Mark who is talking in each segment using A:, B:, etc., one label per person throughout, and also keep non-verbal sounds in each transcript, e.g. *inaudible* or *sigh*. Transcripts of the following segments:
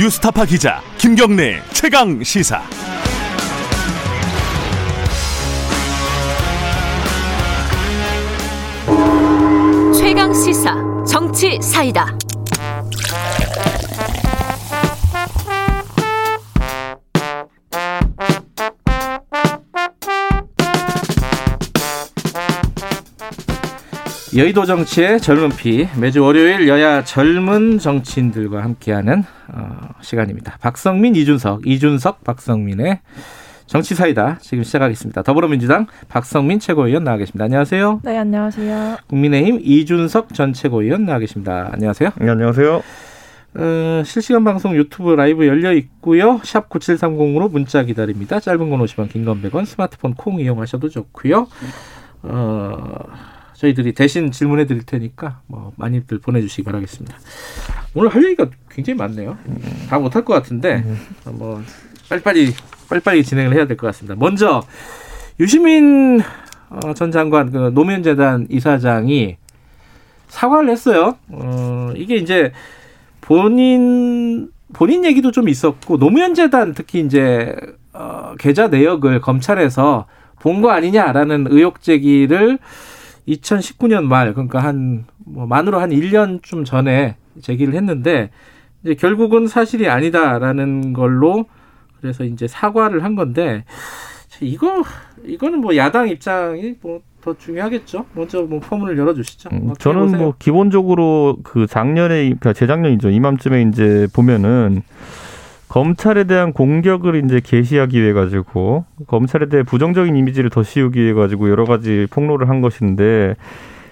A: 뉴스타파 기자 김경래 최강 시사.
B: 최강 시사 정치 사이다.
C: 여의도 정치의 젊은 피 매주 월요일 여야 젊은 정치인들과 함께하는 어, 시간입니다. 박성민, 이준석, 이준석, 박성민의 정치사이다 지금 시작하겠습니다. 더불어민주당 박성민 최고위원 나와 계십니다. 안녕하세요.
D: 네, 안녕하세요.
C: 국민의힘 이준석 전 최고위원 나와 계십니다. 안녕하세요.
E: 네, 안녕하세요.
C: 어, 실시간 방송 유튜브 라이브 열려 있고요. 샵 9730으로 문자 기다립니다. 짧은 건 50원, 긴 건 100원, 스마트폰 콩 이용하셔도 좋고요. 어, 저희들이 대신 질문해 드릴 테니까 뭐 많이들 보내주시기 바라겠습니다. 오늘 할 얘기가 굉장히 많네요. 다 못할 것 같은데 뭐 빨리빨리 빨리빨리 진행을 해야 될 것 같습니다. 먼저 유시민 어, 전 장관 그 노무현 재단 이사장이 사과를 했어요. 어, 이게 이제 본인 본인 얘기도 좀 있었고 노무현 재단 특히 이제 어, 계좌 내역을 검찰에서 본 거 아니냐라는 의혹 제기를 2019년 말 그러니까 한 뭐 만으로 한 1년 좀 전에 제기를 했는데 이제 결국은 사실이 아니다라는 걸로 그래서 이제 사과를 한 건데 이거 이거는 뭐 야당 입장이 뭐 더 중요하겠죠. 먼저 뭐 포문을 열어주시죠.
E: 음, 저는 보세요. 뭐 기본적으로 그 작년에 그러니까 재작년이죠. 이맘쯤에 이제 보면은 검찰에 대한 공격을 이제 개시하기 위해 가지고 검찰에 대해 부정적인 이미지를 더 씌우기 위해 가지고 여러 가지 폭로를 한 것인데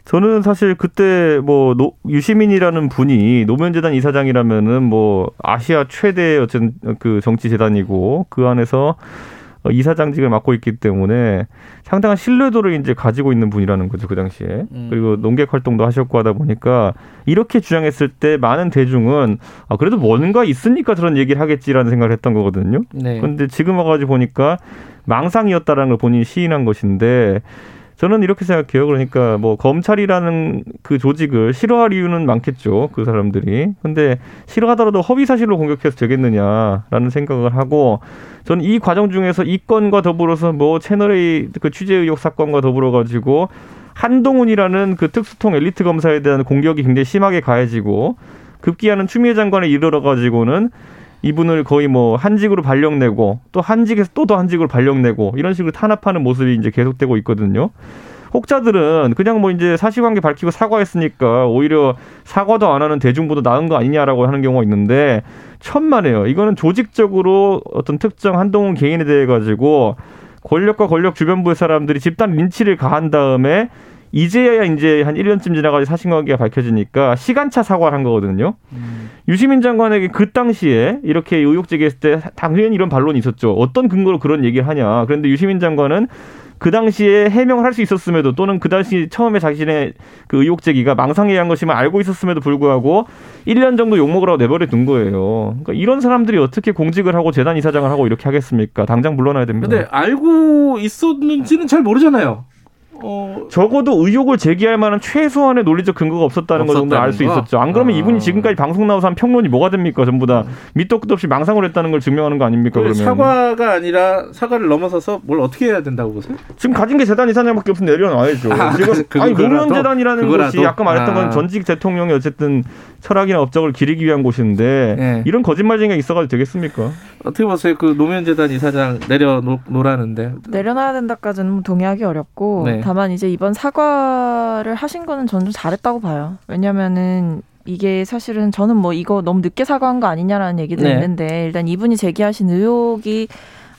E: 저는 사실 그때 뭐 노, 유시민이라는 분이 노무현재단 이사장이라면은 뭐 아시아 최대 어쨌든 그 정치 재단이고 그 안에서 어, 이사장직을 맡고 있기 때문에 상당한 신뢰도를 이제 가지고 있는 분이라는 거죠 그 당시에 음. 그리고 농객 활동도 하셨고 하다 보니까 이렇게 주장했을 때 많은 대중은 아 그래도 뭔가 있으니까 그런 얘기를 하겠지라는 생각을 했던 거거든요. 네. 그런데 지금 와가지고 보니까 망상이었다라는 걸 본인이 시인한 것인데 저는 이렇게 생각해요. 그러니까 뭐 검찰이라는 그 조직을 싫어할 이유는 많겠죠. 그 사람들이. 근데 싫어하더라도 허위 사실로 공격해서 되겠느냐라는 생각을 하고 저는 이 과정 중에서 이 건과 더불어서 뭐 채널A 그 취재 의혹 사건과 더불어 가지고 한동훈이라는 그 특수통 엘리트 검사에 대한 공격이 굉장히 심하게 가해지고 급기야는 추미애 장관에 이르러 가지고는 이분을 거의 뭐 한직으로 발령내고 또 한직에서 또 더 한직으로 발령내고 이런 식으로 탄압하는 모습이 이제 계속되고 있거든요. 혹자들은 그냥 뭐 이제 사실관계 밝히고 사과했으니까 오히려 사과도 안 하는 대중보다 나은 거 아니냐라고 하는 경우가 있는데 천만에요. 이거는 조직적으로 어떤 특정 한동훈 개인에 대해 가지고 권력과 권력 주변부의 사람들이 집단 린치를 가한 다음에 이제야 이제 한 1년쯤 지나가지고 사실관계가 밝혀지니까 시간차 사과를 한 거거든요. 음. 유시민 장관에게 그 당시에 이렇게 의혹 제기했을 때 당연히 이런 반론이 있었죠. 어떤 근거로 그런 얘기를 하냐. 그런데 유시민 장관은 그 당시에 해명을 할 수 있었음에도 또는 그 당시 처음에 자신의 그 의혹 제기가 망상에 한 것이면 알고 있었음에도 불구하고 1년 정도 욕먹으라고 내버려 둔 거예요. 그러니까 이런 사람들이 어떻게 공직을 하고 재단 이사장을 하고 이렇게 하겠습니까? 당장 물러나야 됩니다.
C: 근데 알고 있었는지는 잘 모르잖아요.
E: 어... 적어도 의혹을 제기할 만한 최소한의 논리적 근거가 없었다는 걸 정도 알 수 있었죠. 안 그러면 아... 이분이 지금까지 방송 나와서 한 평론이 뭐가 됩니까? 전부 다 음. 밑도 끝도 없이 망상을 했다는 걸 증명하는 거 아닙니까? 그러면
C: 사과가 아니라 사과를 넘어서서 뭘 어떻게 해야 된다고 보세요?
E: 지금 가진 게 재단 이사장밖에 없으면 내려놔야죠. 아, 지금 그, 아니 노무현 재단이라는 그거라도? 것이 아까 말했던 건 아. 전직 대통령이 어쨌든 철학이나 업적을 기리기 위한 곳인데 네. 이런 거짓말쟁이가 있어가지고 되겠습니까?
C: 어떻게 보세요? 그 노무현 재단 이사장 내려놓으라는데
D: 내려놔야 된다까지는 동의하기 어렵고 네. 다만 이제 이번 사과를 하신 거는 저는 좀 잘했다고 봐요. 왜냐면은 이게 사실은 저는 뭐 이거 너무 늦게 사과한 거 아니냐라는 얘기도 네. 있는데 일단 이분이 제기하신 의혹이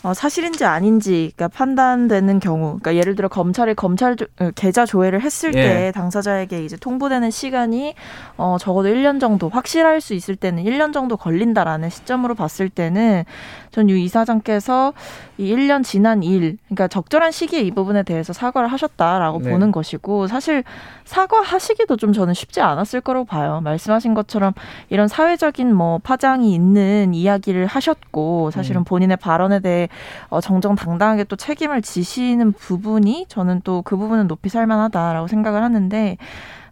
D: 어, 사실인지 아닌지가 판단되는 경우, 그러니까 예를 들어 검찰이 검찰 조, 어, 계좌 조회를 했을 예. 때 당사자에게 이제 통보되는 시간이 어, 적어도 1년 정도 확실할 수 있을 때는 1년 정도 걸린다라는 시점으로 봤을 때는 전 유 이사장께서 이 1년 지난 일, 그러니까 적절한 시기에 이 부분에 대해서 사과를 하셨다라고 네. 보는 것이고 사실 사과하시기도 좀 저는 쉽지 않았을 거라고 봐요. 말씀하신 것처럼 이런 사회적인 뭐 파장이 있는 이야기를 하셨고 사실은 음. 본인의 발언에 대해 어, 정정당당하게 또 책임을 지시는 부분이 저는 또 그 부분은 높이 살만하다라고 생각을 하는데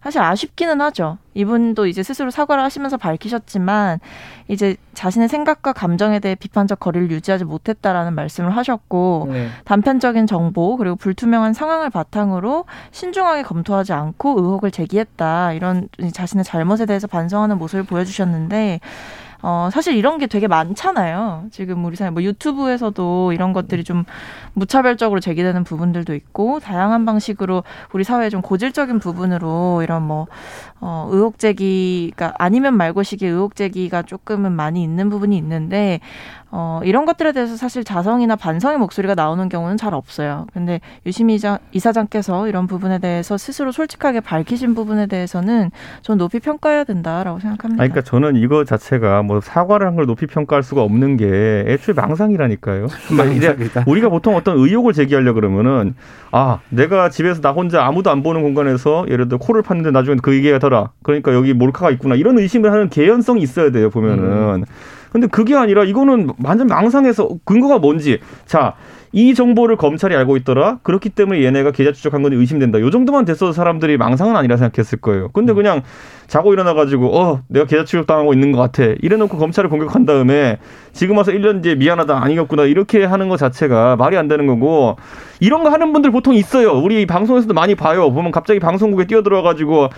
D: 사실 아쉽기는 하죠. 이분도 이제 스스로 사과를 하시면서 밝히셨지만 이제 자신의 생각과 감정에 대해 비판적 거리를 유지하지 못했다라는 말씀을 하셨고 네. 단편적인 정보 그리고 불투명한 상황을 바탕으로 신중하게 검토하지 않고 의혹을 제기했다 이런 자신의 잘못에 대해서 반성하는 모습을 보여주셨는데 어, 사실 이런 게 되게 많잖아요. 지금 우리 사회 뭐 유튜브에서도 이런 것들이 좀 무차별적으로 제기되는 부분들도 있고 다양한 방식으로 우리 사회의 좀 고질적인 부분으로 이런 뭐 어, 의혹 제기가 아니면 말고식의 의혹 제기가 조금은 많이 있는 부분이 있는데 어, 이런 것들에 대해서 사실 자성이나 반성의 목소리가 나오는 경우는 잘 없어요. 근데 유시미 이사장께서 이런 부분에 대해서 스스로 솔직하게 밝히신 부분에 대해서는 전 높이 평가해야 된다라고 생각합니다.
E: 아니, 그러니까 저는 이거 자체가 뭐 사과를 한 걸 높이 평가할 수가 없는 게 애초에 망상이라니까요. *laughs* 그러니까 이제 우리가 보통 어떤 의혹을 제기하려 그러면은 아 내가 집에서 나 혼자 아무도 안 보는 공간에서 예를 들어 코를 팠는데 나중에 그 얘기가 더라. 그러니까 여기 몰카가 있구나 이런 의심을 하는 개연성이 있어야 돼요 보면은. 음. 근데 그게 아니라 이거는 완전 망상해서 근거가 뭔지 자. 이 정보를 검찰이 알고 있더라. 그렇기 때문에 얘네가 계좌 추적한 건 의심된다. 요 정도만 됐어도 사람들이 망상은 아니라 생각했을 거예요. 근데 음. 그냥 자고 일어나가지고 어 내가 계좌 추적 당하고 있는 것 같아. 이래놓고 검찰을 공격한 다음에 지금 와서 1년 뒤에 미안하다 아니겠구나 이렇게 하는 것 자체가 말이 안 되는 거고 이런 거 하는 분들 보통 있어요. 우리 방송에서도 많이 봐요. 보면 갑자기 방송국에 뛰어들어가지고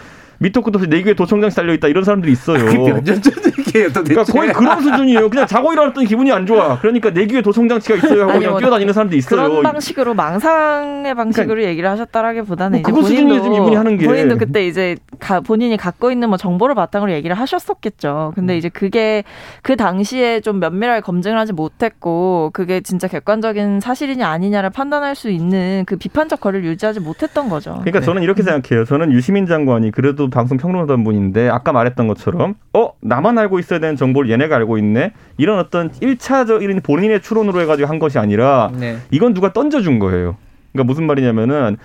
E: 밑도 끝도 없이 내 귀에 도청장치 달려 있다 이런 사람들이 있어요.
C: 아, 몇년 전 얘기예요, 도대체.
E: 그러니까 거의 그런 수준이에요. 그냥 자고 일어났더니 기분이 안 좋아. 그러니까 내 귀에 도청장치가 있어요 하고 아니, 그냥 뭐, 뛰어다니는 사람도 있어요.
D: 그런 방식으로 망상의 방식으로 그러니까, 얘기를 하셨다라기보다는
E: 뭐 이제 본인도 지금 이분이 하는 게
D: 본인도 그때 이제 가, 본인이 갖고 있는 뭐 정보를 바탕으로 얘기를 하셨었겠죠. 근데 음. 이제 그게 그 당시에 좀 면밀하게 검증을 하지 못했고 그게 진짜 객관적인 사실이냐 아니냐를 판단할 수 있는 그 비판적 거리를 유지하지 못했던 거죠.
E: 그러니까 네. 저는 이렇게 생각해요. 저는 유시민 장관이 그래도 방송 평론하던 분인데 아까 말했던 것처럼 어 나만 알고 있어야 되는 정보를 얘네가 알고 있네 이런 어떤 1차적인 본인의 추론으로 해가지고 한 것이 아니라 네. 이건 누가 던져준 거예요. 그러니까 무슨 말이냐면은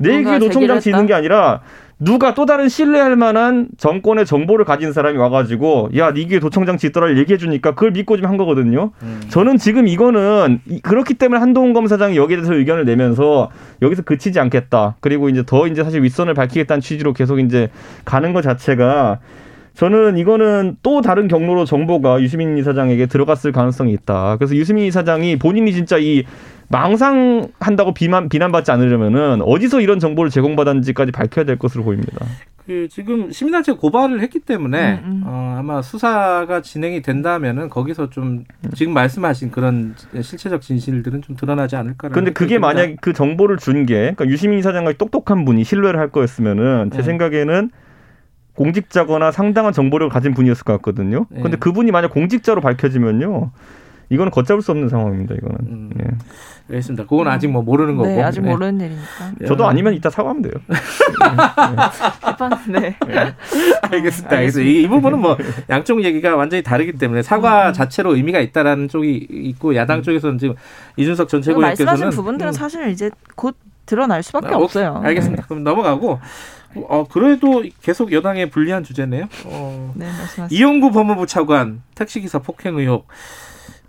E: 내 얘기에 노총장치 있는 게 아니라 누가 또 다른 신뢰할 만한 정권의 정보를 가진 사람이 와가지고 야 니게 도청장치 있더라 얘기해 주니까 그걸 믿고 좀 한 거거든요. 음. 저는 지금 이거는 그렇기 때문에 한동훈 검사장이 여기에 대해서 의견을 내면서 여기서 그치지 않겠다. 그리고 이제 더 이제 사실 윗선을 밝히겠다는 취지로 계속 이제 가는 것 자체가 저는 이거는 또 다른 경로로 정보가 유시민 이사장에게 들어갔을 가능성이 있다. 그래서 유시민 이사장이 본인이 진짜 이 망상한다고 비만 비난받지 않으려면은 어디서 이런 정보를 제공받았는지까지 밝혀야 될 것으로 보입니다.
C: 그 지금 시민단체 고발을 했기 때문에 음, 음. 어, 아마 수사가 진행이 된다면은 거기서 좀 지금 말씀하신 그런 실체적 진실들은 좀 드러나지 않을까라는.
E: 근데 그게 만약 그 정보를 준게 그러니까 유시민 이사장과 똑똑한 분이 신뢰를 할 거였으면은 제 네. 생각에는 공직자거나 상당한 정보를 가진 분이었을 것 같거든요. 네. 근데 그분이 만약 공직자로 밝혀지면요. 이거는 걷잡을 수 없는 상황입니다. 이거는. 음. 네.
C: 알겠습니다. 그건 아직 뭐 모르는 거고.
D: 네, 아직 네. 모르는 일이니까.
E: 저도 아니면 이따 사과하면 돼요.
D: 네. 네.
C: 네. *laughs* 알겠습니다. 알겠습니다. 이, 이, 부분은 뭐 양쪽 얘기가 완전히 다르기 때문에 사과 음. 자체로 의미가 있다라는 쪽이 있고 야당 음. 쪽에서는 지금 이준석 전 최고위원께서는
D: 말씀하신 부분들은 음. 사실 이제 곧 드러날 수밖에 아, 없어요.
C: 알겠습니다. 그럼 넘어가고 어, 그래도 계속 여당에 불리한 주제네요. 어, 네, 말씀하세요. 이용구 법무부 차관 택시기사 폭행 의혹.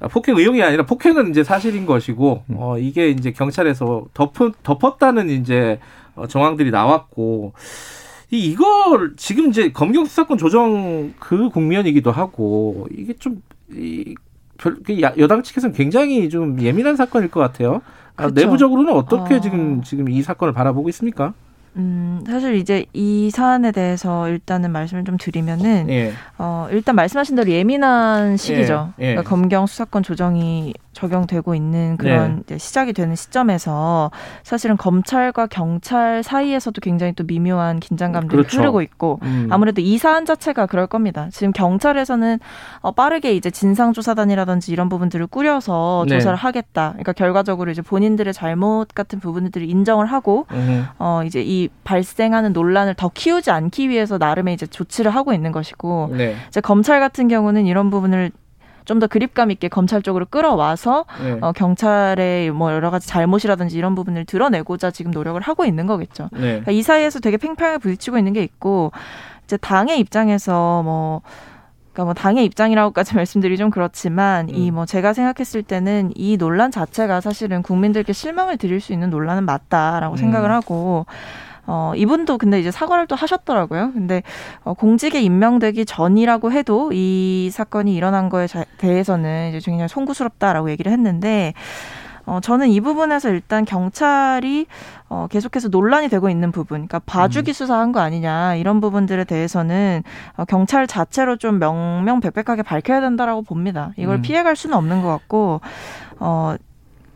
C: 아, 폭행 의혹이 아니라 폭행은 이제 사실인 것이고, 음. 어, 이게 이제 경찰에서 덮어, 덮었다는 이제 어, 정황들이 나왔고, 이, 이걸 지금 이제 검경 수사권 조정 그 국면이기도 하고, 이게 좀, 이, 별, 그 여당 측에서는 굉장히 좀 예민한 사건일 것 같아요. 아, 내부적으로는 어떻게 어... 지금, 지금 이 사건을 바라보고 있습니까?
D: 음, 사실 이제 이 사안에 대해서 일단은 말씀을 좀 드리면은, 예. 어, 일단 말씀하신 대로 예민한 시기죠. 예. 예. 그러니까 검경 수사권 조정이 적용되고 있는 그런 네. 시작이 되는 시점에서 사실은 검찰과 경찰 사이에서도 굉장히 또 미묘한 긴장감들이 그렇죠. 흐르고 있고 음. 아무래도 이 사안 자체가 그럴 겁니다. 지금 경찰에서는 어, 빠르게 이제 진상조사단이라든지 이런 부분들을 꾸려서 네. 조사를 하겠다. 그러니까 결과적으로 이제 본인들의 잘못 같은 부분들을 인정을 하고 음. 어, 이제 이 발생하는 논란을 더 키우지 않기 위해서 나름의 이제 조치를 하고 있는 것이고 네. 이제 검찰 같은 경우는 이런 부분을 좀 더 그립감 있게 검찰 쪽으로 끌어와서 네. 어, 경찰의 뭐 여러 가지 잘못이라든지 이런 부분을 드러내고자 지금 노력을 하고 있는 거겠죠. 네. 그러니까 이 사이에서 되게 팽팽하게 부딪히고 있는 게 있고 이제 당의 입장에서 뭐 그러니까 뭐 당의 입장이라고까지 *laughs* 말씀드리 좀 그렇지만 음. 이뭐 제가 생각했을 때는 이 논란 자체가 사실은 국민들께 실망을 드릴 수 있는 논란은 맞다라고 음. 생각을 하고 어, 이분도 근데 이제 사과를 또 하셨더라고요. 근데 어, 공직에 임명되기 전이라고 해도 이 사건이 일어난 거에 대해서는 이제 굉장히 송구스럽다라고 얘기를 했는데 어, 저는 이 부분에서 일단 경찰이 어, 계속해서 논란이 되고 있는 부분, 그러니까 봐주기 음. 수사한 거 아니냐 이런 부분들에 대해서는 어, 경찰 자체로 좀 명명백백하게 밝혀야 된다라고 봅니다. 이걸 음. 피해갈 수는 없는 것 같고 어,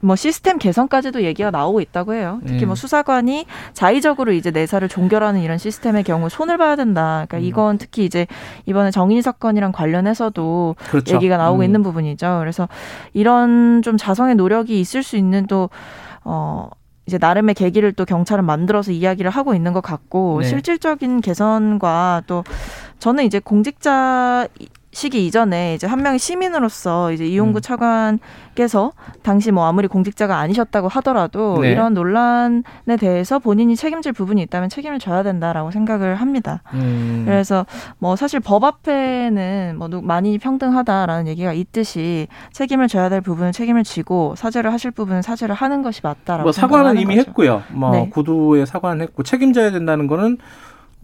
D: 뭐 시스템 개선까지도 얘기가 나오고 있다고 해요. 특히 뭐 네. 수사관이 자의적으로 이제 내사를 종결하는 이런 시스템의 경우 손을 봐야 된다. 그러니까 음. 이건 특히 이제 이번에 정인 사건이랑 관련해서도 그렇죠. 얘기가 나오고 음. 있는 부분이죠. 그래서 이런 좀 자성의 노력이 있을 수 있는 또 어. 이제 나름의 계기를 또 경찰은 만들어서 이야기를 하고 있는 것 같고 네. 실질적인 개선과 또 저는 이제 공직자 시기 이전에 이제 한 명의 시민으로서 이제 이용구 음. 차관께서 당시 뭐 아무리 공직자가 아니셨다고 하더라도 네. 이런 논란에 대해서 본인이 책임질 부분이 있다면 책임을 져야 된다라고 생각을 합니다. 음. 그래서 뭐 사실 법 앞에는 뭐 많이 평등하다라는 얘기가 있듯이 책임을 져야 될 부분은 책임을 지고 사죄를 하실 부분은 사죄를 하는 것이 맞다라고 뭐
C: 사과는 이미
D: 거죠.
C: 했고요. 뭐 네. 구두에 사과는 했고 책임져야 된다는 거는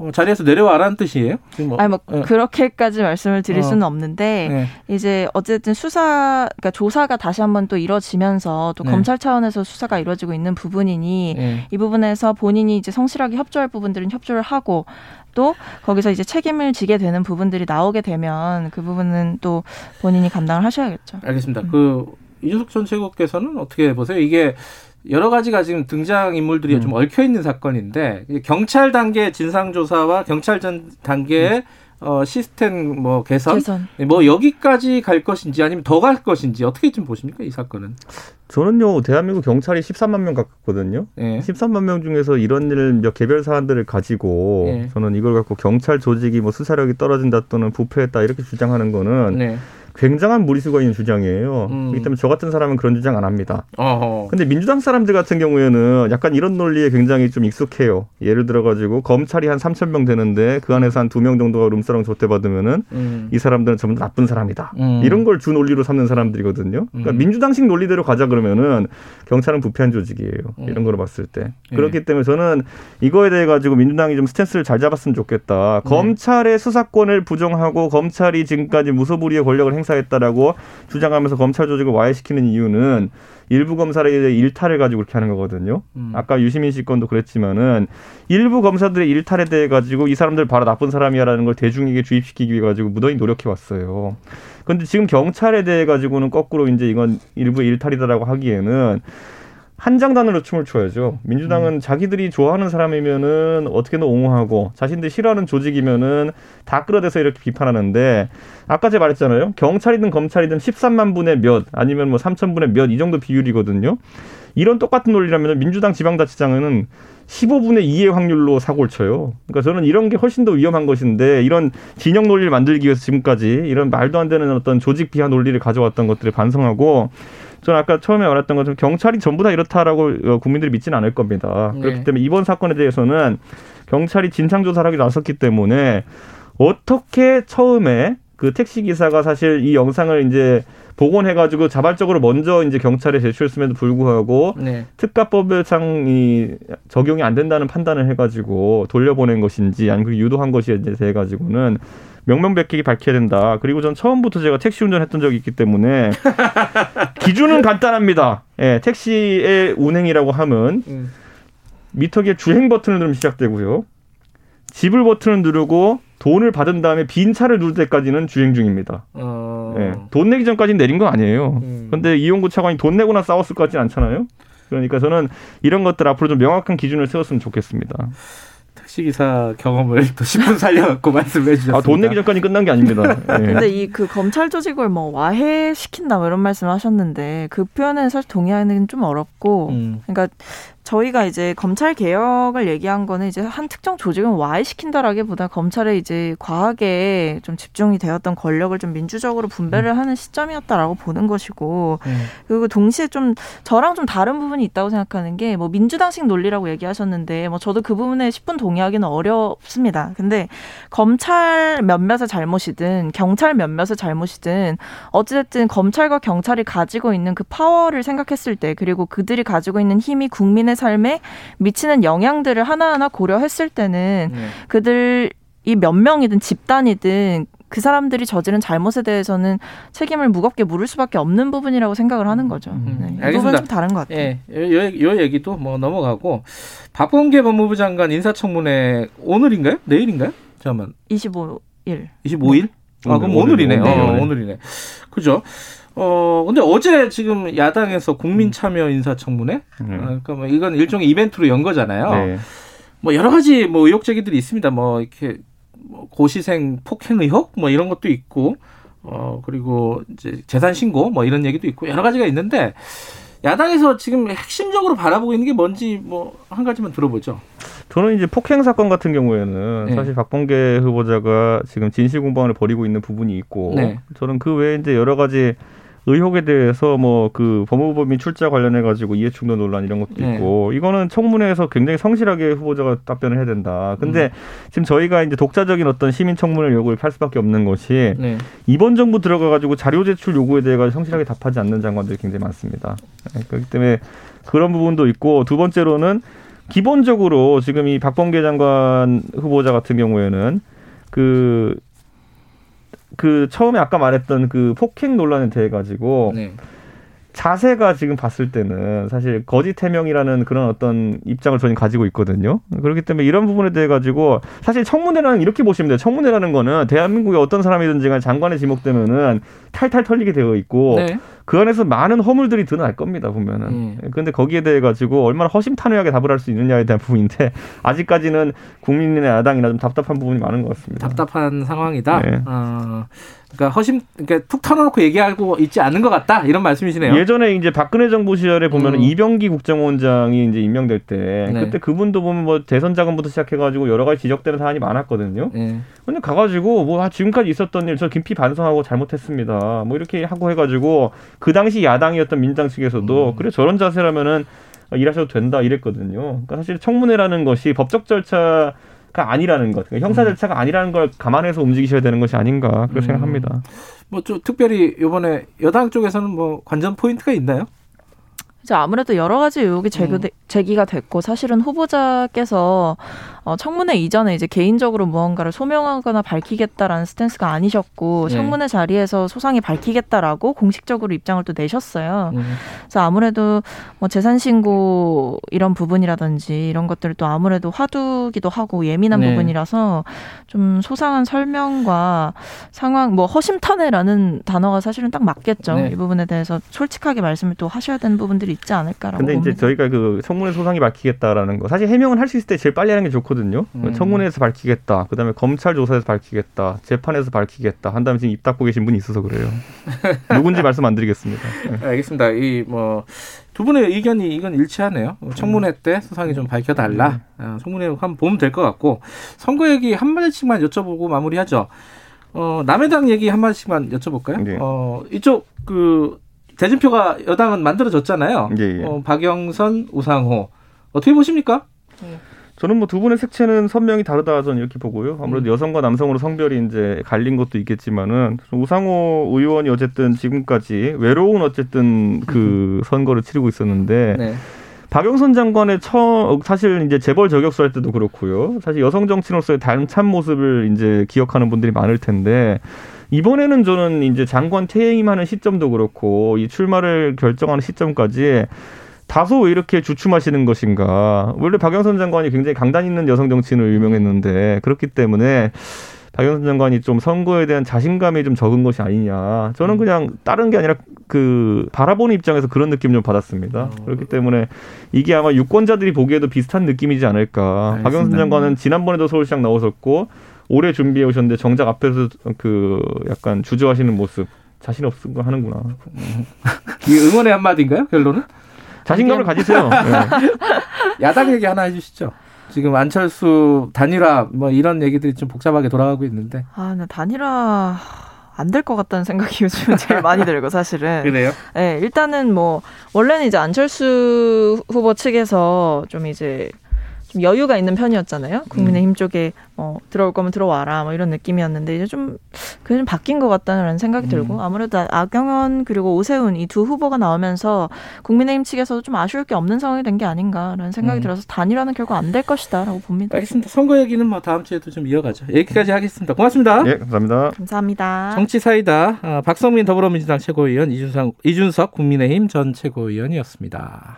C: 어, 자리에서 내려와라는 뜻이에요?
D: 뭐, 아니 뭐 네. 그렇게까지 말씀을 드릴 어. 수는 없는데 네. 이제 어쨌든 수사 그러니까 조사가 다시 한번 또 이루어지면서 또 네. 검찰 차원에서 수사가 이루어지고 있는 부분이니 네. 이 부분에서 본인이 이제 성실하게 협조할 부분들은 협조를 하고 또 거기서 이제 책임을 지게 되는 부분들이 나오게 되면 그 부분은 또 본인이 감당을 하셔야겠죠.
C: 알겠습니다. 음. 그 이준석 전 최고께서는 어떻게 보세요? 이게 여러 가지가 지금 등장 인물들이 음. 좀 얽혀 있는 사건인데 경찰 단계 진상 조사와 경찰 전 단계의 음. 어, 시스템 뭐 개선, 개선, 뭐 여기까지 갈 것인지 아니면 더 갈 것인지 어떻게 좀 보십니까 이 사건은?
E: 저는요 대한민국 경찰이 13만 명 가깝거든요. 예. 13만 명 중에서 이런 일을 몇 개별 사안들을 가지고 예. 저는 이걸 갖고 경찰 조직이 뭐 수사력이 떨어진다 또는 부패했다 이렇게 주장하는 거는. 네. 굉장한 무리수가 있는 주장이에요. 음. 그렇기 때문에 저 같은 사람은 그런 주장 안 합니다. 어허. 근데 민주당 사람들 같은 경우에는 약간 이런 논리에 굉장히 좀 익숙해요. 예를 들어가지고 검찰이 한 3천 명 되는데 그 안에서 한 두 명 정도가 룸사롱 줬대받으면은 음. 이 사람들은 전부 나쁜 사람이다. 음. 이런 걸 주 논리로 삼는 사람들이거든요. 그러니까 음. 민주당식 논리대로 가자 그러면은 경찰은 부패한 조직이에요. 음. 이런 걸로 봤을 때. 예. 그렇기 때문에 저는 이거에 대해 가지고 민주당이 좀 스탠스를 잘 잡았으면 좋겠다. 네. 검찰의 수사권을 부정하고 검찰이 지금까지 무소불위의 권력을 행사했다라고 주장하면서 검찰 조직을 와해시키는 이유는 일부 검사들의 일탈을 가지고 그렇게 하는 거거든요. 음. 아까 유시민 씨 건도 그랬지만은 일부 검사들의 일탈에 대해 가지고 이 사람들 바로 나쁜 사람이야라는 걸 대중에게 주입시키기 위해 가지고 무던히 노력해 왔어요. 그런데 지금 경찰에 대해 가지고는 거꾸로 이제 이건 일부 일탈이다라고 하기에는 한장단으로 춤을 춰야죠. 민주당은 음. 자기들이 좋아하는 사람이면은 어떻게든 옹호하고 자신들이 싫어하는 조직이면은 다 끌어대서 이렇게 비판하는데 아까 제가 말했잖아요. 경찰이든 검찰이든 13만 분의 몇 아니면 뭐 3천 분의 몇 이 정도 비율이거든요. 이런 똑같은 논리라면 민주당 지방자치장은 15분의 2의 확률로 사고를 쳐요. 그러니까 저는 이런 게 훨씬 더 위험한 것인데 이런 진영 논리를 만들기 위해서 지금까지 이런 말도 안 되는 어떤 조직 비하 논리를 가져왔던 것들을 반성하고 저는 아까 처음에 말했던 것처럼 경찰이 전부 다 이렇다라고 어, 국민들이 믿지는 않을 겁니다. 네. 그렇기 때문에 이번 사건에 대해서는 경찰이 진상 조사를 하기 나섰기 때문에 어떻게 처음에 그 택시 기사가 사실 이 영상을 이제 복원해가지고 자발적으로 먼저 이제 경찰에 제출했음에도 불구하고 네. 특가법상 이 적용이 안 된다는 판단을 해가지고 돌려보낸 것인지 아니면 유도한 것이 이제 돼가지고는 명명백백히 밝혀야 된다. 그리고 전 처음부터 제가 택시 운전했던 적이 있기 때문에 *laughs* 기준은 간단합니다. 예, 택시의 운행이라고 하면 음. 미터기에 주행 버튼을 누르면 시작되고요. 지불 버튼을 누르고 돈을 받은 다음에 빈 차를 누를 때까지는 주행 중입니다. 어... 예, 돈 내기 전까지는 내린 건 아니에요. 음. 근데 이용구 차관이 돈 내고나 싸웠을 것 같진 않잖아요. 그러니까 저는 이런 것들 앞으로 좀 명확한 기준을 세웠으면 좋겠습니다.
C: 택시기사 경험을 또 10분 살려갖고 *laughs* 말씀해 주셨습니다.
E: 아, 돈 내기 전까지 끝난 게 아닙니다.
D: 네. *laughs* 근데 이 그 검찰 조직을 뭐 와해시킨다 뭐 이런 말씀 하셨는데 그 표현은 사실 동의하는 좀 어렵고 음. 그러니까 저희가 이제 검찰 개혁을 얘기한 거는 이제 한 특정 조직을 와해시킨다라기보다 검찰에 이제 과하게 좀 집중이 되었던 권력을 좀 민주적으로 분배를 음. 하는 시점이었다라고 보는 것이고 음. 그리고 동시에 좀 저랑 좀 다른 부분이 있다고 생각하는 게 뭐 민주당식 논리라고 얘기하셨는데 뭐 저도 그 부분에 10분 동의하기는 어렵습니다. 근데 검찰 몇몇의 잘못이든 경찰 몇몇의 잘못이든 어찌됐든 검찰과 경찰이 가지고 있는 그 파워를 생각했을 때 그리고 그들이 가지고 있는 힘이 국민의 국민의 삶에 미치는 영향들을 하나하나 고려했을 때는 네. 그들 이 몇 명이든 집단이든 그 사람들이 저지른 잘못에 대해서는 책임을 무겁게 물을 수밖에 없는 부분이라고 생각을 하는 거죠. 음, 네. 이 부분은 좀 다른 것 같아요.
C: 예, 요, 요 얘기도 뭐 넘어가고 박범계 법무부 장관 인사청문회 오늘인가요? 내일인가요? 잠깐만.
D: 25일.
C: 25일? 아, 그럼 오늘이네요. 오늘, 어, 오늘이네. 그죠? 어, 근데 어제 지금 야당에서 국민 참여 인사청문회? 음. 아, 그러니까 뭐 이건 일종의 이벤트로 연 거잖아요. 네. 뭐 여러 가지 뭐 의혹 제기들이 있습니다. 뭐 이렇게 뭐 고시생 폭행 의혹 뭐 이런 것도 있고 어 그리고 이제 재산 신고 뭐 이런 얘기도 있고 여러 가지가 있는데 야당에서 지금 핵심적으로 바라보고 있는 게 뭔지 뭐 한 가지만 들어보죠.
E: 저는 이제 폭행 사건 같은 경우에는 네. 사실 박범계 후보자가 지금 진실 공방을 벌이고 있는 부분이 있고 네. 저는 그 외에 이제 여러 가지 의혹에 대해서 뭐 그 법무법인 출자 관련해 가지고 이해충돌 논란 이런 것도 네. 있고 이거는 청문회에서 굉장히 성실하게 후보자가 답변을 해야 된다. 근데 음. 지금 저희가 이제 독자적인 어떤 시민 청문회 요구를 할 수밖에 없는 것이 네. 이번 정부 들어가 가지고 자료 제출 요구에 대해 서 성실하게 답하지 않는 장관들이 굉장히 많습니다. 네, 그렇기 때문에 그런 부분도 있고 두 번째로는 기본적으로 지금 이 박범계 장관 후보자 같은 경우에는 그 그 처음에 아까 말했던 그 폭행 논란에 대해 가지고 네. 자세가 지금 봤을 때는 사실 거짓 해명이라는 그런 어떤 입장을 저는 가지고 있거든요. 그렇기 때문에 이런 부분에 대해 가지고 사실 청문회라는 이렇게 보시면 돼요. 청문회라는 거는 대한민국의 어떤 사람이든지 간 장관에 지목되면은 탈탈 털리게 되어 있고 네. 그 안에서 많은 허물들이 드러날 겁니다 보면은. 음. 그런데 거기에 대해 가지고 얼마나 허심탄회하게 답을 할 수 있느냐에 대한 부분인데 *laughs* 아직까지는 국민의 야당이나 좀 답답한 부분이 많은 것 같습니다.
C: 답답한 상황이다. 네. 어. 그러니까 허심 그러니까 툭 털어놓고 얘기하고 있지 않은 것 같다 이런 말씀이시네요.
E: 예전에 이제 박근혜 정부 시절에 보면 음. 이병기 국정원장이 이제 임명될 때 네. 그때 그분도 보면 뭐 대선 자금부터 시작해가지고 여러 가지 지적되는 사안이 많았거든요. 네. 근데 가가지고 뭐 아, 지금까지 있었던 일 저 김피 반성하고 잘못했습니다. 뭐 이렇게 하고 해가지고 그 당시 야당이었던 민당 측에서도 음. 그래 저런 자세라면은 일하셔도 된다 이랬거든요. 그러니까 사실 청문회라는 것이 법적 절차 가 아니라는 것, 그러니까 형사 음. 절차가 아니라는 걸 감안해서 움직이셔야 되는 것이 아닌가 그렇게 음. 생각합니다.
C: 뭐 좀 특별히 이번에 여당 쪽에서는 뭐 관전 포인트가 있나요?
D: 이제 아무래도 여러 가지 의혹이 제기, 음. 제기가 됐고 사실은 후보자께서 어, 청문회 이전에 이제 개인적으로 무언가를 소명하거나 밝히겠다라는 스탠스가 아니셨고 네. 청문회 자리에서 소상히 밝히겠다라고 공식적으로 입장을 또 내셨어요. 음. 그래서 아무래도 뭐 재산 신고 이런 부분이라든지 이런 것들을 또 아무래도 화두기도 하고 예민한 네. 부분이라서 좀 소상한 설명과 상황 뭐 허심탄회라는 단어가 사실은 딱 맞겠죠. 네. 이 부분에 대해서 솔직하게 말씀을 또 하셔야 되는 부분들이 있지 않을까라고.
E: 근데
D: 봅니다.
E: 이제 저희가 그 청문회 소상히 밝히겠다라는 거 사실 해명은 할 수 있을 때 제일 빨리 하는 게 좋고. 많거든요. 음. 청문회에서 밝히겠다. 그다음에 검찰 조사에서 밝히겠다. 재판에서 밝히겠다. 한 다음에 지금 입 닫고 계신 분이 있어서 그래요. *laughs* 누군지 말씀 안 드리겠습니다.
C: 네. 알겠습니다. 이 뭐 두 분의 의견이 이건 일치하네요. 청문회 때 수상이 좀 밝혀달라. 음. 어, 청문회 한번 보면 될 것 같고 선거 얘기 한 마디씩만 여쭤보고 마무리하죠. 어, 남해당 얘기 한 마디씩만 여쭤볼까요? 네. 어, 이쪽 그 대진표가 여당은 만들어졌잖아요. 예, 예. 어, 박영선, 우상호 어떻게 보십니까? 네.
E: 저는 뭐 두 분의 색채는 선명히 다르다 저는 이렇게 보고요. 아무래도 음. 여성과 남성으로 성별이 이제 갈린 것도 있겠지만은 우상호 의원이 어쨌든 지금까지 외로운 어쨌든 그 선거를 치르고 있었는데 네. 박영선 장관의 처 사실 이제 재벌 저격수 할 때도 그렇고요. 사실 여성 정치인으로서의 단참 모습을 이제 기억하는 분들이 많을 텐데 이번에는 저는 이제 장관 퇴임하는 시점도 그렇고 이 출마를 결정하는 시점까지 다소 왜 이렇게 주춤하시는 것인가. 원래 박영선 장관이 굉장히 강단 있는 여성 정치인으로 유명했는데 그렇기 때문에 박영선 장관이 좀 선거에 대한 자신감이 좀 적은 것이 아니냐. 저는 음. 그냥 다른 게 아니라 그 바라보는 입장에서 그런 느낌 좀 받았습니다. 어. 그렇기 때문에 이게 아마 유권자들이 보기에도 비슷한 느낌이지 않을까. 알겠습니다. 박영선 장관은 지난번에도 서울시장 나오셨고 올해 준비해 오셨는데 정작 앞에서 그 약간 주저하시는 모습 자신 없은 거 하는구나.
C: 이 응원의 한마디인가요? 결론은?
E: 자신감을 가지세요. 네. *laughs*
C: 야당 얘기 하나 해주시죠. 지금 안철수 단일화 뭐 이런 얘기들이 좀 복잡하게 돌아가고 있는데.
D: 아, 나 단일화 안 될 것 같다는 생각이 요즘 제일 많이 들고 사실은. *laughs*
C: 그래요?
D: 네, 일단은 뭐 원래는 이제 안철수 후보 측에서 좀 이제 좀 여유가 있는 편이었잖아요. 국민의힘 음. 쪽에 어, 들어올 거면 들어와라 뭐 이런 느낌이었는데 이제 좀 그게 좀 바뀐 것 같다는 생각이 음. 들고 아무래도 아경원 그리고 오세훈 이 두 후보가 나오면서 국민의힘 측에서도 좀 아쉬울 게 없는 상황이 된 게 아닌가라는 생각이 음. 들어서 단일화는 결국 안 될 것이다라고 봅니다.
C: 알겠습니다. 선거 얘기는 뭐 다음 주에도 좀 이어가죠. 여기까지 하겠습니다. 고맙습니다.
E: 예, 감사합니다.
D: 감사합니다.
C: 정치 사이다 어, 박성민 더불어민주당 최고위원 이준석, 이준석 국민의힘 전 최고위원이었습니다.